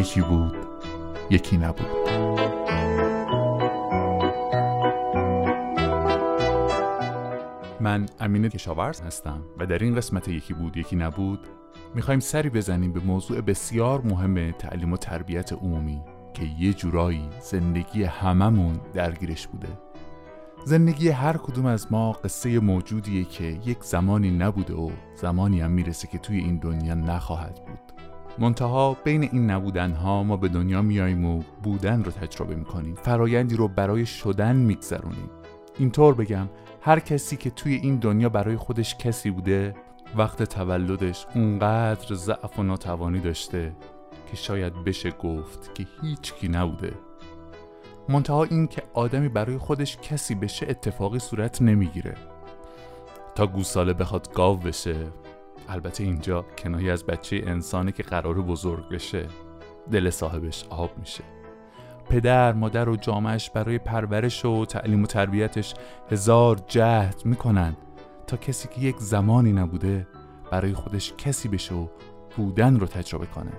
یکی بود یکی نبود. من امین کشاورز هستم و در این قسمت یکی بود یکی نبود می‌خوایم سری بزنیم به موضوع بسیار مهم تعلیم و تربیت عمومی که یه جورایی زندگی هممون درگیرش بوده. زندگی هر کدوم از ما قصه موجودیه که یک زمانی نبوده و زمانی هم می‌رسه که توی این دنیا نخواهد بود. منتها بین این نبودن ها ما به دنیا میاییم و بودن رو تجربه می‌کنیم. فرایندی رو برای شدن میگذرونیم. اینطور بگم هر کسی که توی این دنیا برای خودش کسی بوده وقت تولدش اونقدر ضعف و ناتوانی داشته که شاید بشه گفت که هیچکی نبوده. منتها این که آدمی برای خودش کسی بشه اتفاقی صورت نمی‌گیره. تا گوساله بخواد گاو بشه البته اینجا کنایه از بچه انسانه که قرار بزرگ بشه دل صاحبش آب میشه. پدر مادر و جامعش برای پرورش و تعلیم و تربیتش هزار جهد می‌کنن تا کسی که یک زمانی نبوده برای خودش کسی بشه و بودن رو تجربه کنه.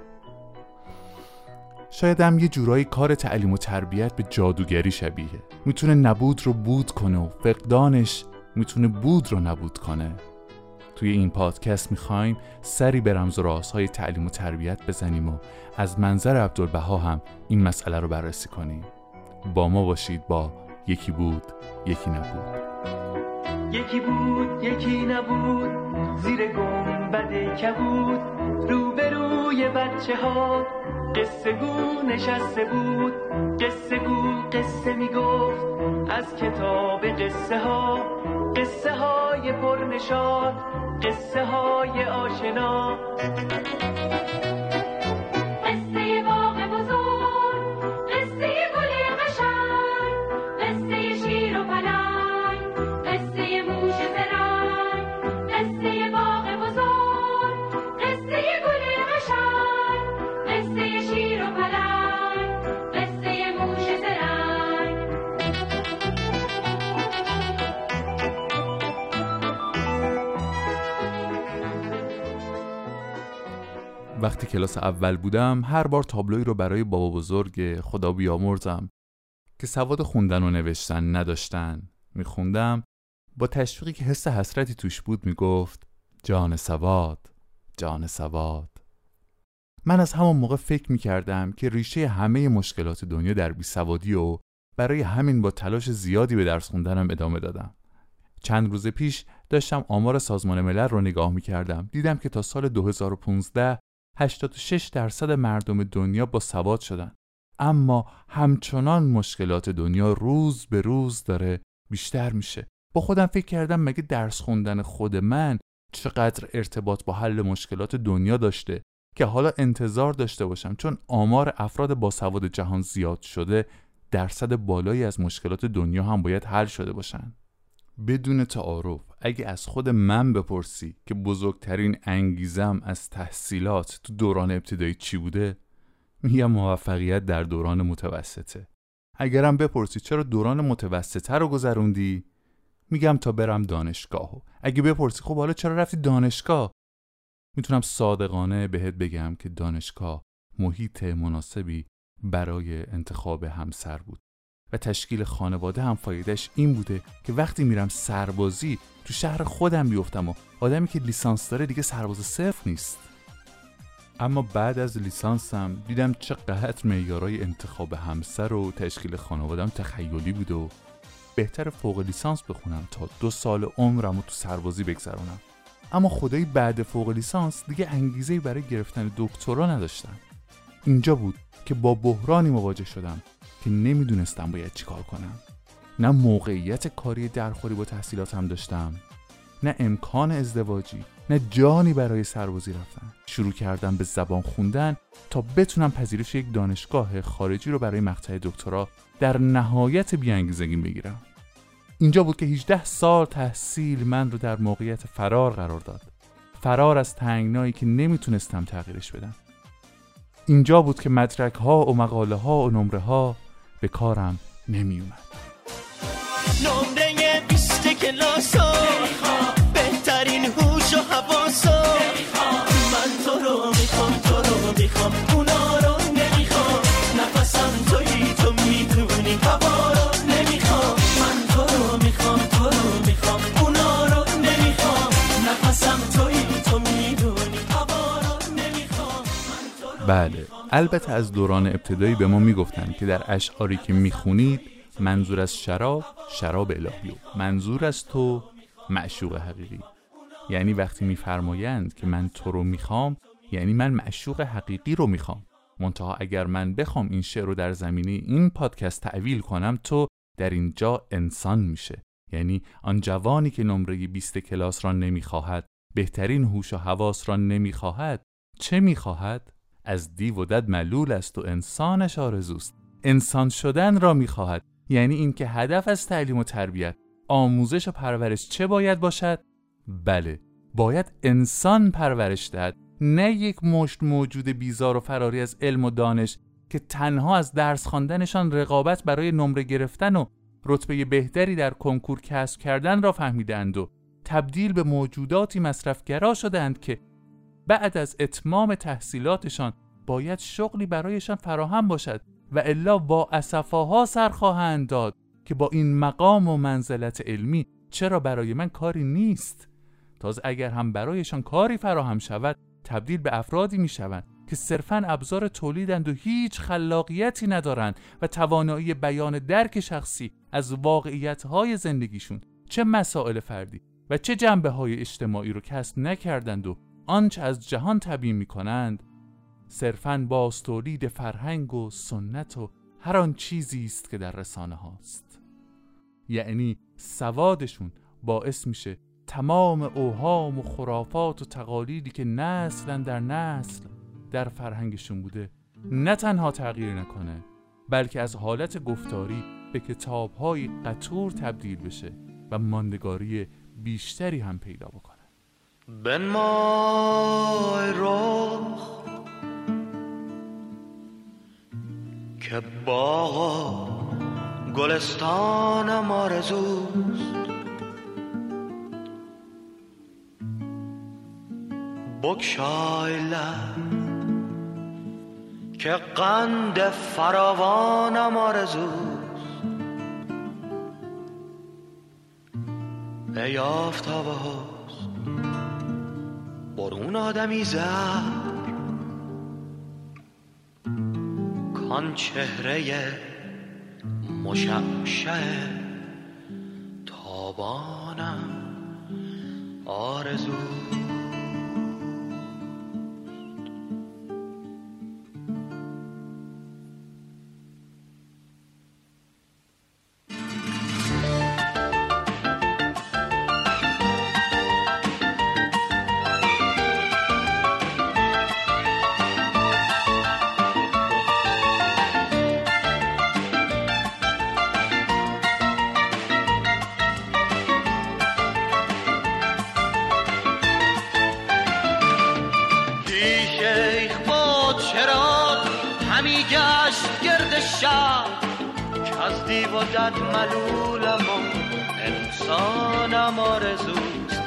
شاید هم یه جورایی کار تعلیم و تربیت به جادوگری شبیه. می‌تونه نبود رو بود کنه و فقدانش می‌تونه بود رو نبود کنه. توی این پادکست می‌خوایم سری به رمز و رازهای تعلیم و تربیت بزنیم و از منظر عبدالبها هم این مسئله رو بررسی کنیم. با ما باشید با یکی بود یکی نبود. یکی بود یکی نبود زیر گنبد کبود روبروی بچه ها قصه گو نشسته بود. قصه گو قصه می‌گفت از کتاب قصه ها قصه های پرنشاد قصه های آشنا. وقتی کلاس اول بودم هر بار تابلوی رو برای بابا بزرگ خدا بیامرزم که سواد خوندن و نوشتن نداشتن. میخوندم. با تشویقی که حس حسرتی توش بود می‌گفت جان سواد جان سواد. من از همون موقع فکر می‌کردم که ریشه همه مشکلات دنیا در بیسوادی و برای همین با تلاش زیادی به درس خوندنم ادامه دادم. چند روز پیش داشتم آمار سازمان ملل رو نگاه می‌کردم. دیدم که تا سال 2015 86 درصد مردم دنیا با سواد شدن. اما همچنان مشکلات دنیا روز به روز داره بیشتر میشه. با خودم فکر کردم مگه درس خوندن خود من چقدر ارتباط با حل مشکلات دنیا داشته که حالا انتظار داشته باشم چون آمار افراد با سواد جهان زیاد شده درصد بالایی از مشکلات دنیا هم باید حل شده باشن. بدون تعارف. اگه از خود من بپرسی که بزرگترین انگیزم از تحصیلات تو دوران ابتدایی چی بوده میگم موفقیت در دوران متوسطه. اگرم بپرسی چرا دوران متوسطه رو گذروندی میگم تا برم دانشگاه اگه بپرسی خب حالا چرا رفتی دانشگاه؟ می‌تونم صادقانه بهت بگم که دانشگاه محیط مناسبی برای انتخاب همسر بود. و تشکیل خانواده هم فایدهش این بوده که وقتی میرم سربازی تو شهر خودم بیفتم و آدمی که لیسانس داره دیگه سرباز صرف نیست. اما بعد از لیسانسم دیدم چقدر معیارای انتخاب همسر و تشکیل خانوادم تخیلی بود و بهتر فوق لیسانس بخونم تا دو سال عمرم رو تو سربازی بگذرونم. اما خدایی بعد فوق لیسانس دیگه انگیزه برای گرفتن دکترا نداشتم. اینجا بود که با بحرانی مواجه شدم. که نمی‌دونستم باید چیکار کنم. نه موقعیت کاری درخوری با تحصیلاتم داشتم نه امکان ازدواجی نه جانی برای سربازی رفتن. شروع کردم به زبان خوندن تا بتونم پذیرش یک دانشگاه خارجی رو برای مقطع دکترا در نهایت بیانگیزگیم بگیرم. اینجا بود که 18 سال تحصیل من رو در موقعیت فرار قرار داد. فرار از تنگنایی که نمی‌تونستم تغییرش بدم. اینجا بود که مدرک ها و مقاله ها و نمره ها به کارم نمی اومد نمره بیست کلاسا. بهترین هوش و حواسا. من تو رو می‌خوام تو رو می‌خوام اونا رو نمی‌خوام. نفسم توی تو می‌دونی هوا رو نمی‌خوام. من تو رو می‌خوام تو رو می‌خوام اونا رو نمی‌خوام. نفسم توی تو می‌دونی هوا رو نمی‌خوام. بله. البته از دوران ابتدایی به ما می‌گفتند که در اشعاری که می‌خونید منظور از شراب شراب الهی و منظور از تو معشوق حقیقی. یعنی وقتی میفرمایند که من تو رو می‌خوام یعنی من معشوق حقیقی رو می‌خوام. منتها اگر من بخوام این شعر رو در زمینه این پادکست تعویل کنم تو در اینجا انسان میشه. یعنی آن جوانی که نمره 20 کلاس را نمی‌خواهد بهترین هوش و حواس را نمی‌خواهد چه می‌خواهد؟ از دیو و دد ملول است و انسانش آرزوست. انسان شدن را می‌خواهد یعنی اینکه هدف از تعلیم و تربیت آموزش و پرورش چه باید باشد؟ بله باید انسان پرورش دهد نه یک مشت موجود بیزار و فراری از علم و دانش که تنها از درس خواندنشان رقابت برای نمره گرفتن و رتبه بهتری در کنکور کسب کردن را فهمیدند و تبدیل به موجوداتی مصرفگرا شدند که بعد از اتمام تحصیلاتشان باید شغلی برایشان فراهم باشد و الا با اسفاها سر خواهند داد که با این مقام و منزلت علمی چرا برای من کاری نیست. تازه اگر هم برایشان کاری فراهم شود تبدیل به افرادی می شوند که صرفا ابزار تولیدند و هیچ خلاقیتی ندارند و توانایی بیان درک شخصی از واقعیت های زندگیشون چه مسائل فردی و چه جنبه های اجتماعی رو کسب نکردند و آنچه از جهان تبیین می کنند صرفا باز تولید فرهنگ و سنت و هر آن چیزی است که در رسانه هاست. یعنی سوادشون باعث میشه تمام اوهام و خرافات و تقالیدی که نسلا در نسل در فرهنگشون بوده نه تنها تغییر نکنه بلکه از حالت گفتاری به کتابهای قطور تبدیل بشه و ماندگاری بیشتری هم پیدا بکنه. بنمای رخ که باغ گلستانم آرزوست بکشای که قند فراوانم آرزوست ای آفتاب حسن برون آدمی زد. کان چهره مشعشع تابانم. آرزو دد ملولم و انسانم آرزوست.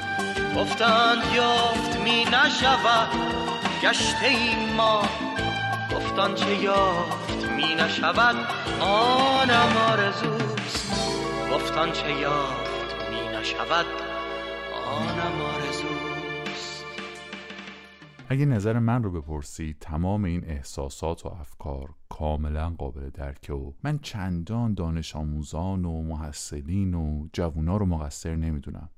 گفتند یافت می نشود گشته ای ما. گفتان چه یافت می نشود آنم آرزوست. گفتان چه یافت می نشود آنم آرزوست. اگه نظر من رو بپرسی تمام این احساسات و افکار کاملا قابل درکه و من چندان دانش آموزان و محصلین و جوونا رو مقصر نمی‌دونم.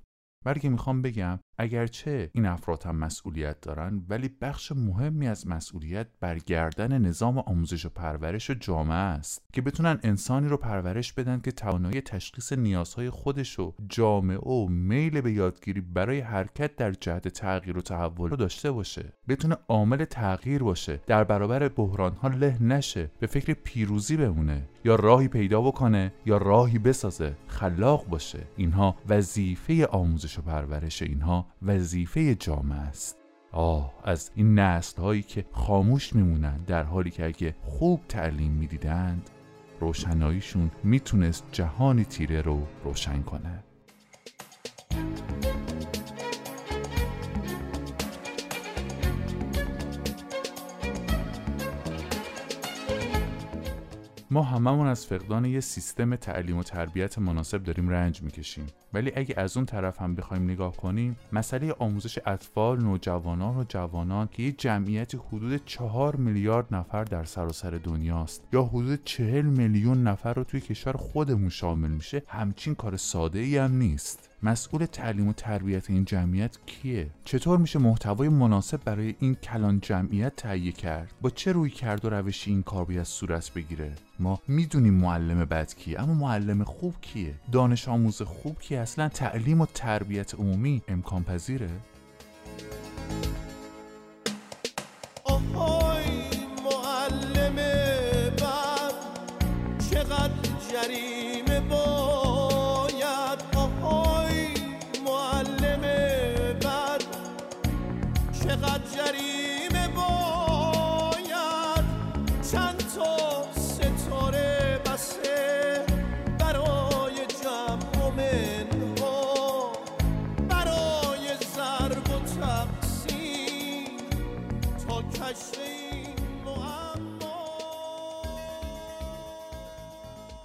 بلکه می‌خوام بگم اگرچه این افراد هم مسئولیت دارن ولی بخش مهمی از مسئولیت برگردن نظام آموزش و پرورش و جامعه است که بتونن انسانی رو پرورش بدن که توانایی تشخیص نیازهای خودش و جامعه و میل به یادگیری برای حرکت در جهت تغییر و تحول رو داشته باشه. بتونه عامل تغییر باشه در برابر بحران ها له نشه به فکر پیروزی بمونه یا راهی پیدا بکنه یا راهی بسازه خلاق باشه. اینها وظیفه آموزش و پرورش اینها وظیفه جامعه است. آه از این نسل هایی که خاموش میمونند در حالی که اگه خوب تعلیم می‌دیدند روشناییشون می‌تونست جهانی تیره رو روشن کنه ما هممون از فقدان یه سیستم تعلیم و تربیت مناسب داریم رنج می‌کشیم. ولی اگه از اون طرف هم بخوایم نگاه کنیم مسئله آموزش اطفال نوجوانان و جوانان که یه جمعیت حدود چهار میلیارد نفر در سراسر دنیاست یا حدود چهل میلیون نفر رو توی کشور خودمون شامل میشه همچین کار ساده ای هم نیست. مسئول تعلیم و تربیت این جمعیت کیه؟ چطور میشه محتوای مناسب برای این کلان جمعیت تهیه کرد؟ با چه روی کرد و روشی این کار باید صورت بگیره؟ ما می‌دونیم معلم بد کیه اما معلم خوب کیه؟ دانش آموز خوب کیه؟ اصلا تعلیم و تربیت عمومی امکان پذیره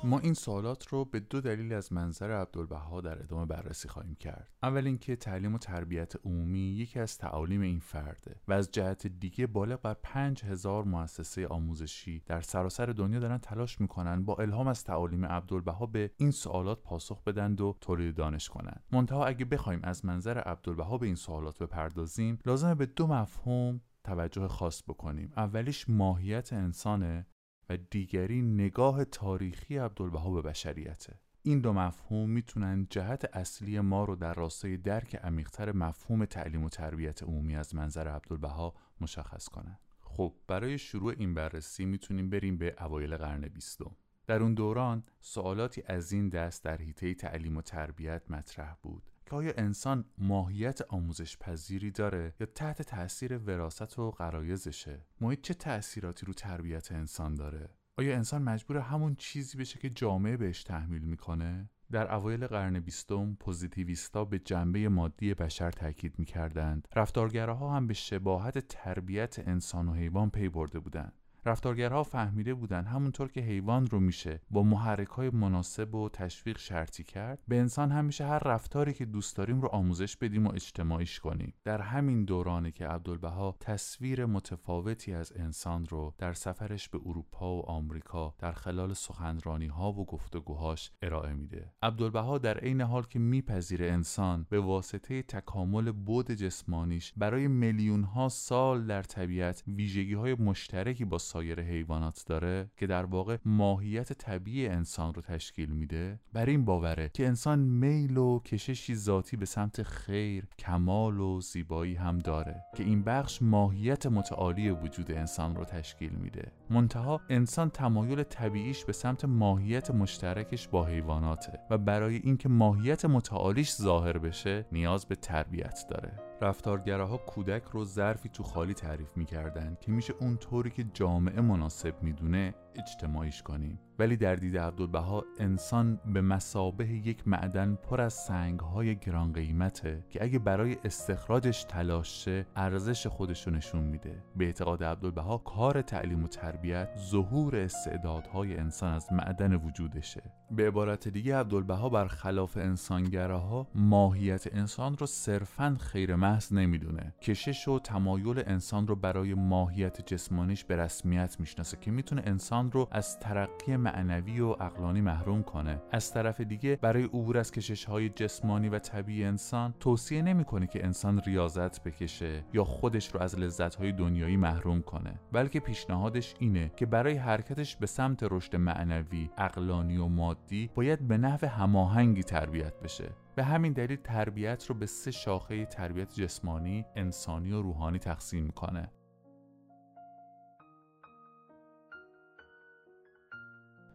ما این سوالات رو به دو دلیل از منظر عبدالبها در ادامه بررسی خواهیم کرد. اول اینکه تعلیم و تربیت عمومی یکی از تعالیم این فرده و از جهت دیگه بالغ بر پنج هزار مؤسسه آموزشی در سراسر دنیا دارن تلاش می‌کنن با الهام از تعالیم عبدالبها به این سوالات پاسخ بدند و تولید دانش کنند. منتها اگه بخوایم از منظر عبدالبها به این سوالات بپردازیم لازمه به دو مفهوم توجه خاص بکنیم. اولیش ماهیت انسانه و دیگری نگاه تاریخی عبدالبها به بشریته. این دو مفهوم می‌تونن جهت اصلی ما رو در راستای درک عمیقتر مفهوم تعلیم و تربیت عمومی از منظر عبدالبها مشخص کنن. خب برای شروع این بررسی می‌تونیم بریم به اوایل قرن بیستم. در اون دوران سوالاتی از این دست در حیطه تعلیم و تربیت مطرح بود. که آیا انسان ماهیت آموزش پذیری داره یا تحت تأثیر وراست و غرایزشه؟ محیط چه تأثیراتی رو تربیت انسان داره؟ آیا انسان مجبور همون چیزی بشه که جامعه بهش تحمیل می‌کنه؟ در اوایل قرن بیستم پوزیتیویستا به جنبه مادی بشر تاکید می‌کردند. رفتارگراها هم به شباهت تربیت انسان و حیوان پی برده بودند. رفتارگرها فهمیده بودن همونطور که حیوان رو میشه با محرک های مناسب و تشویق شرطی کرد به انسان هم میشه هر رفتاری که دوست داریم رو آموزش بدیم و اجتماعیش کنیم. در همین دورانه که عبدالبها تصویر متفاوتی از انسان رو در سفرش به اروپا و آمریکا در خلال سخنرانی ها و گفتگوهاش ارائه میده. عبدالبها در عین حال که میپذیره انسان به واسطه تکامل بود جسمانیش برای میلیون ها سال در طبیعت ویژگی های مشترکی با سایر حیوانات داره که در واقع ماهیت طبیعی انسان رو تشکیل میده بر این باوره که انسان میل و کششی ذاتی به سمت خیر کمال و زیبایی هم داره که این بخش ماهیت متعالی وجود انسان رو تشکیل میده. منتها انسان تمایل طبیعیش به سمت ماهیت مشترکش با حیواناته و برای اینکه ماهیت متعالیش ظاهر بشه نیاز به تربیت داره. رفتارگراها کودک رو ظرفی تو خالی تعریف می‌کردند که میشه اون طوری که جامعه مناسب می‌دونه اجتماعیش کنیم. ولی در دید عبدالبها انسان به مسابه یک معدن پر از سنگهای گران قیمته که اگه برای استخراجش تلاش شه ارزش خودش رو نشون میده. به اعتقاد عبدالبها کار تعلیم و تربیت ظهور استعدادهای انسان از معدن وجودشه. به عبارت دیگه عبدالبها برخلاف انسانگراها ماهیت انسان رو صرفا خیر محض نمی‌دونه. کشش و تمایل انسان رو برای ماهیت جسمانیش به رسمیت می‌شناسه که می‌تونه انسان رو از ترقی معنوی و عقلانی محروم کنه. از طرف دیگه برای عبور از کشش های جسمانی و طبیعی انسان توصیه نمی‌کنه که انسان ریاضت بکشه یا خودش رو از لذت های دنیایی محروم کنه. بلکه پیشنهادش اینه که برای حرکتش به سمت رشد معنوی عقلانی و مادی باید به نحو هماهنگی تربیت بشه. به همین دلیل تربیت رو به سه شاخه تربیت جسمانی، انسانی و روحانی تقسیم می‌کنه.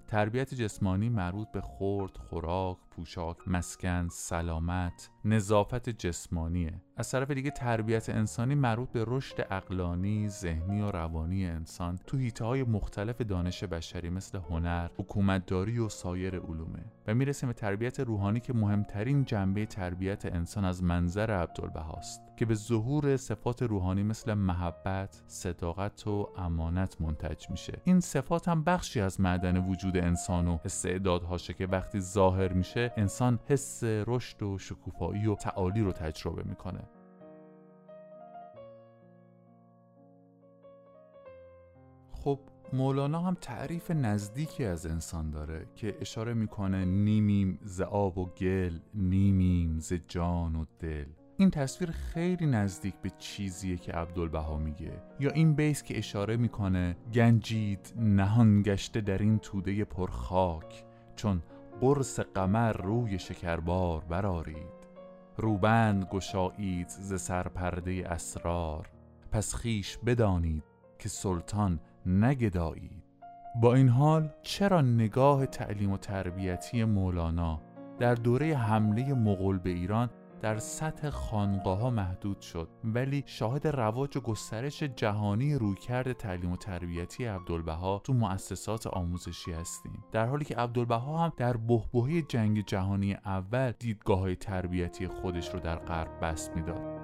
تربیت جسمانی مربوط به خورد، خوراک، پوشاک مسکن سلامت نظافت جسمانیه از طرف دیگه تربیت انسانی مربوط به رشد اقلانی ذهنی و روانی انسان تو حیطه های مختلف دانش بشری مثل هنر حکومتداری و سایر علومه و می‌رسیم به تربیت روحانی که مهمترین جنبه تربیت انسان از منظر عبدالبهاست که به ظهور صفات روحانی مثل محبت، صداقت و امانت منتج میشه. این صفات هم بخشی از معدن وجود انسان و استعدادهاشه که وقتی ظاهر میشه انسان حس رشد و شکوفایی و تعالی رو تجربه می‌کنه. خب مولانا هم تعریف نزدیکی از انسان داره که اشاره می‌کنه نیمیم ز آب و گل نیمیم ز جان و دل. این تصویر خیلی نزدیک به چیزیه که عبدالبها میگه. یا این بیس که اشاره می‌کنه گنجید نهان گشته در این توده پرخاک. چون قرص قمر روی شکربار برارید روبند گشایید ز سرپرده اسرار. پس خیش بدانید که سلطان نگدایید. با این حال چرا نگاه تعلیم و تربیتی مولانا در دوره حمله مغول به ایران در سطح خانقاه ها محدود شد. ولی شاهد رواج و گسترش جهانی رویکرد تعلیم و تربیتی عبدالبها تو مؤسسات آموزشی هستیم. در حالی که عبدالبها هم در بحبوحه جنگ جهانی اول دیدگاه های تربیتی خودش رو در غرب بست می‌داد.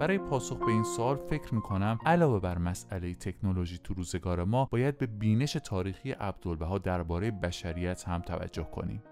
برای پاسخ به این سوال فکر می‌کنم علاوه بر مسئله تکنولوژی تو روزگار ما باید به بینش تاریخی عبدالبها درباره بشریت هم توجه کنیم.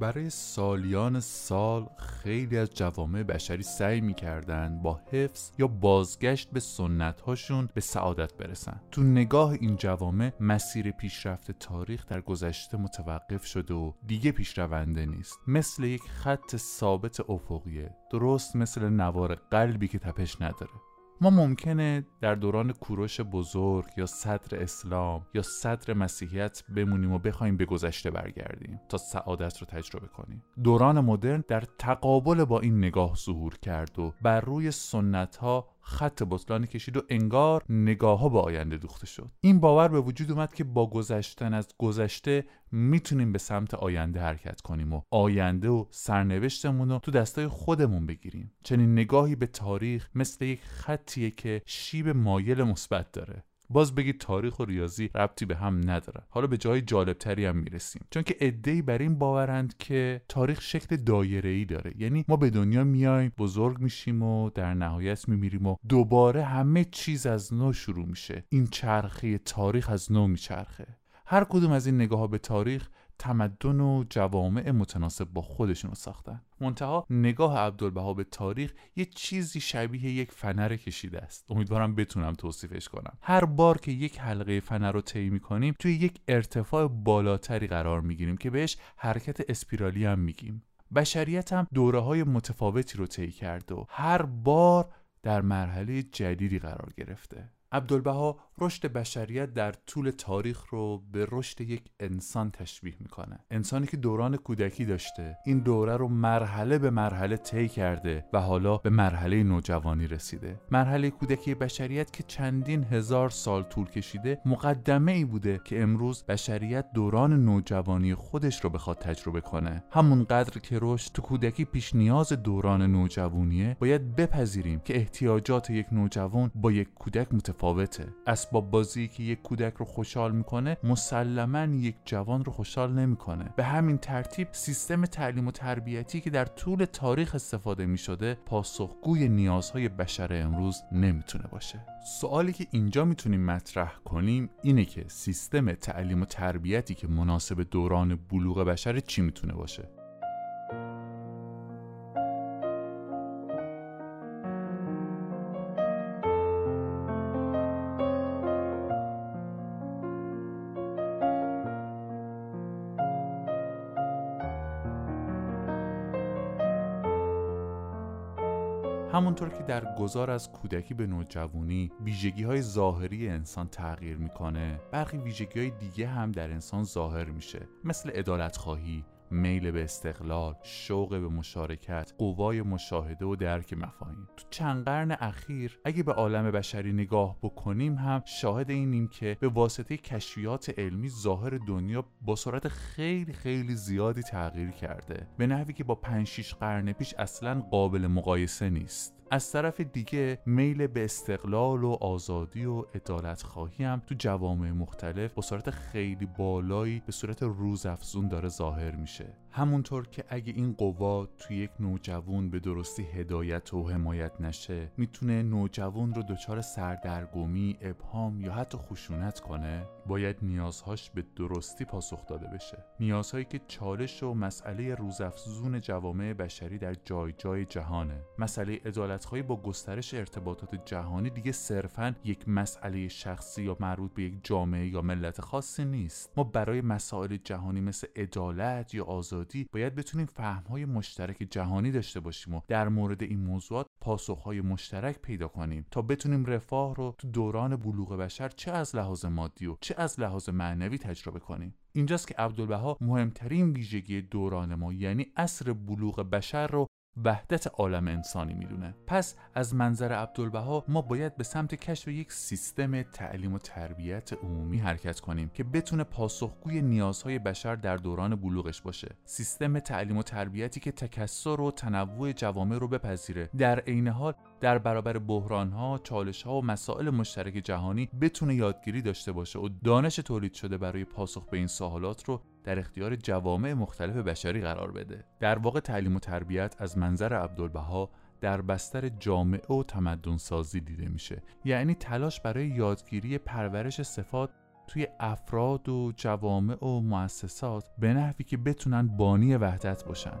برای سالیان سال خیلی از جوامع بشری سعی می‌کردند با حفظ یا بازگشت به سنت هاشون به سعادت برسن. تو نگاه این جوامع مسیر پیشرفت تاریخ در گذشته متوقف شده و دیگه پیشرونده نیست. مثل یک خط ثابت افقیه درست مثل نوار قلبی که تپش نداره. ما ممکنه در دوران کوروش بزرگ یا صدر اسلام یا صدر مسیحیت بمونیم و بخوایم به گذشته برگردیم تا سعادت رو تجربه کنیم. دوران مدرن در تقابل با این نگاه ظهور کرد و بر روی سنت ها خط بطلانی کشید و انگار نگاه ها به آینده دوخته شد. این باور به وجود اومد که با گذشتن از گذشته می‌تونیم به سمت آینده حرکت کنیم و آینده و سرنوشتمون رو تو دستای خودمون بگیریم. چنین نگاهی به تاریخ مثل یک خطیه که شیب مایل مثبت داره. باز بگید تاریخ و ریاضی ربطی به هم نداره. حالا به جای جالبتری هم می‌رسیم. چون که عدهای بر این باورند که تاریخ شکل دایره ای داره. یعنی ما به دنیا میایم بزرگ میشیم و در نهایت میمیریم و دوباره همه چیز از نو شروع میشه. این چرخه تاریخ از نو میچرخه. هر کدوم از این نگاه ها به تاریخ تمدن و جوامع متناسب با خودشون رو ساختن. منتها نگاه عبدالبها به تاریخ یه چیزی شبیه یک فنر کشیده است. امیدوارم بتونم توصیفش کنم. هر بار که یک حلقه فنر رو طی می‌کنیم توی یک ارتفاع بالاتری قرار می‌گیریم که بهش حرکت اسپیرالی هم میگیم. بشریت هم دوره های متفاوتی رو طی کرده و هر بار در مرحله جدیدی قرار گرفته. عبدالبها رشد بشریت در طول تاریخ رو به رشد یک انسان تشبیه می‌کنه. انسانی که دوران کودکی داشته این دوره رو مرحله به مرحله طی کرده و حالا به مرحله نوجوانی رسیده. مرحله کودکی بشریت که چندین هزار سال طول کشیده مقدمه ای بوده که امروز بشریت دوران نوجوانی خودش رو بخواد تجربه کنه. همون قدر که رشد تو کودکی پیش نیاز دوران نوجوانیه باید بپذیریم که احتیاجات یک نوجوان با یک کودک متفاوته. اسباب بازی که یک کودک رو خوشحال می‌کنه مسلما یک جوان رو خوشحال نمی‌کنه. به همین ترتیب سیستم تعلیم و تربیتی که در طول تاریخ استفاده می‌شده پاسخگوی نیازهای بشر امروز نمی‌تونه باشه. سوالی که اینجا می‌تونیم مطرح کنیم اینه که سیستم تعلیم و تربیتی که مناسب دوران بلوغ بشر چی می‌تونه باشه؟ همونطور که در گذار از کودکی به نوجوانی ویژگی های ظاهری انسان تغییر می‌کنه برخی ویژگی های دیگه هم در انسان ظاهر میشه مثل عدالت خواهی میل به استقلال، شوق به مشارکت، قوای مشاهده و درک مفاهیم. تو چند قرن اخیر اگه به عالم بشری نگاه بکنیم هم شاهد اینیم که به واسطه کشفیات علمی ظاهر دنیا با سرعت خیلی خیلی زیادی تغییر کرده به نحوی که با 5 6 قرن پیش اصلا قابل مقایسه نیست. از طرف دیگه میل به استقلال و آزادی و عدالت خواهی هم تو جوامع مختلف با صورت خیلی بالایی به صورت روزافزون داره ظاهر میشه. همونطور که اگه این قوا تو یک نوجوان به درستی هدایت و حمایت نشه می‌تونه نوجوان رو دچار سردرگمی، ابهام یا حتی خشونت کنه؟ باید نیازهاش به درستی پاسخ داده بشه. نیازهایی که چالش و مسئله روزافزون جوامع بشری در جای جای جهانه. مسئله عدالتخواهی با گسترش ارتباطات جهانی دیگه صرفا یک مسئله شخصی یا مربوط به یک جامعه یا ملت خاصی نیست. ما برای مسائل جهانی مثل عدالت یا آزادی باید بتونیم فهمهای مشترک جهانی داشته باشیم و در مورد این موضوعات پاسخهای مشترک پیدا کنیم تا بتونیم رفاه رو تو دوران بلوغ بشر چه از لحاظ مادی و چه از لحاظ معنوی تجربه کنیم. اینجاست که عبدالبها مهمترین ویژگی دوران ما یعنی عصر بلوغ بشر رو وحدت عالم انسانی می‌دونه. پس از منظر عبدالبها ما باید به سمت کشف یک سیستم تعلیم و تربیت عمومی حرکت کنیم که بتونه پاسخگوی نیازهای بشر در دوران بلوغش باشه. سیستم تعلیم و تربیتی که تکسر و تنوع جوامع رو بپذیره. در عین حال در برابر بحرانها، چالشها و مسائل مشترک جهانی بتونه یادگیری داشته باشه و دانش تولید شده برای پاسخ به این سوالات رو در اختیار جوامع مختلف بشری قرار بده. در واقع تعلیم و تربیت از منظر عبدالبها در بستر جامعه و تمدن سازی دیده میشه یعنی تلاش برای یادگیری پرورش صفات توی افراد و جوامع و مؤسسات به نحوی که بتونن بانی وحدت باشن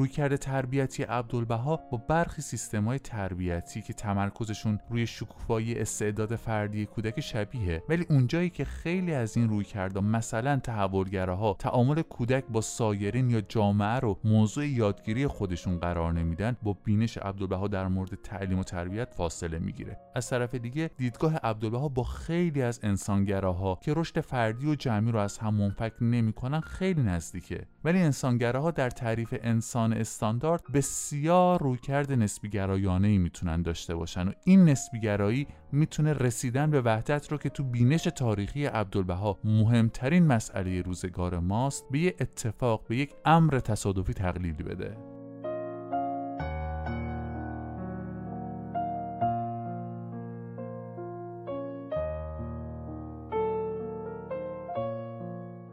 رویکرد تربیتی عبدالبها با برخی سیستم‌های تربیتی که تمرکزشون روی شکوفایی استعداد فردی کودک شبیه ولی اونجایی که خیلی از این رویکردها مثلا تحولگراها تعامل کودک با سایرین یا جامعه رو موضوع یادگیری خودشون قرار نمیدن با بینش عبدالبها در مورد تعلیم و تربیت فاصله می‌گیره. از طرف دیگه دیدگاه عبدالبها با خیلی از انسانگراها که رشد فردی و جمعی رو از هم منفک نمی‌کنن خیلی نزدیکه. ولی انسانگراها در تعریف انسان استاندارد بسیار رویکرد نسبی گرایانه ای می‌تونن داشته باشن و این نسبی گرایی می‌تونه رسیدن به وحدت رو که تو بینش تاریخی عبدالبها مهمترین مسئله روزگار ماست به یه اتفاق به یک امر تصادفی تقلیل بده.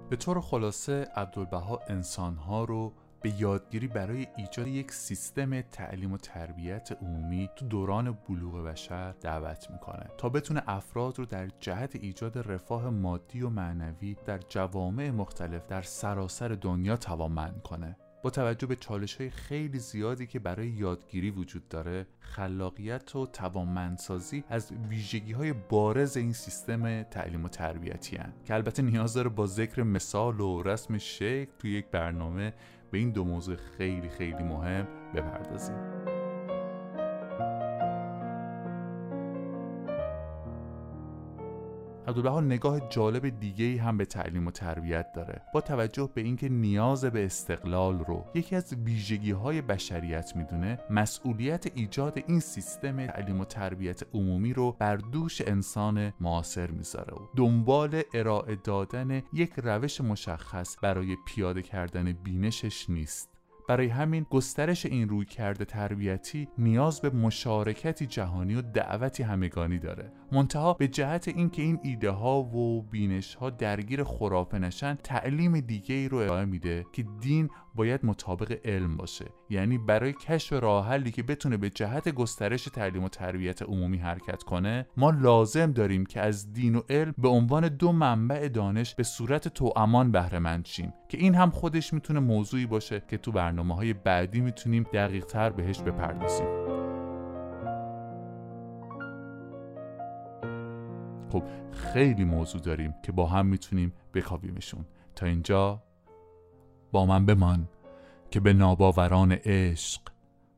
به طور خلاصه عبدالبها انسانها رو به یادگیری برای ایجاد یک سیستم تعلیم و تربیت عمومی تو دوران بلوغ بشر دعوت می‌کنه تا بتونه افراد رو در جهت ایجاد رفاه مادی و معنوی در جوامع مختلف در سراسر دنیا توانمند کنه با توجه به چالش های خیلی زیادی که برای یادگیری وجود داره خلاقیت و توانمندسازی از ویژگی های بارز این سیستم تعلیم و تربیتی هن. که البته نیاز داره با ذکر مثال و رسم شکل توی یک برنامه به این دو موضوع خیلی خیلی مهم بپردازیم. عبدالبها نگاه جالب دیگه ای هم به تعلیم و تربیت داره. با توجه به اینکه نیاز به استقلال رو یکی از ویژگی های بشریت می‌دونه مسئولیت ایجاد این سیستم تعلیم و تربیت عمومی رو بر دوش انسان معاصر می‌ذاره و دنبال ارائه دادن یک روش مشخص برای پیاده کردن بینشش نیست. برای همین گسترش این روی کرده تربیتی نیاز به مشارکتی جهانی و دعوتی همگانی داره. منتها به جهت اینکه این ایده ها و بینش ها درگیر خرافه نشن تعلیم دیگه ای رو ارائه میده که دین باید مطابق علم باشه. یعنی برای کشف راه حلی که بتونه به جهت گسترش تعلیم و تربیت عمومی حرکت کنه ما لازم داریم که از دین و علم به عنوان دو منبع دانش به صورت توامان بهره مند شیم. که این هم خودش می‌تونه موضوعی باشه که تو برنامه های بعدی می‌تونیم دقیق تر بهش بپردازیم. خب خیلی موضوع داریم که با هم می‌تونیم بکاویمشون. تا اینجا من بمان که به ناباوران عشق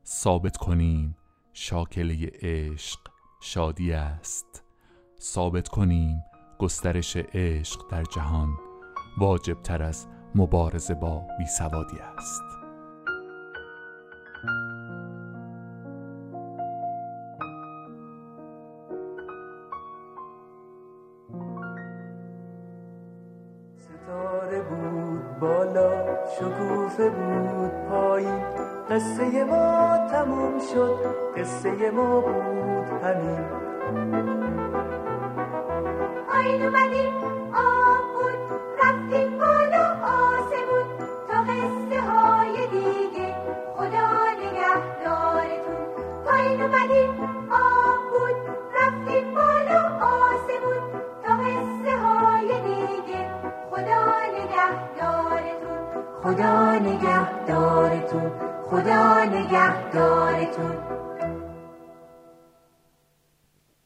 ثابت کنیم شاکله عشق شادی است. ثابت کنیم گسترش عشق در جهان واجب تر از مبارزه با بیسوادی است. شکوفه بود پایین قصه ما تموم شد قصه ما بود همین. پایین اومدیم.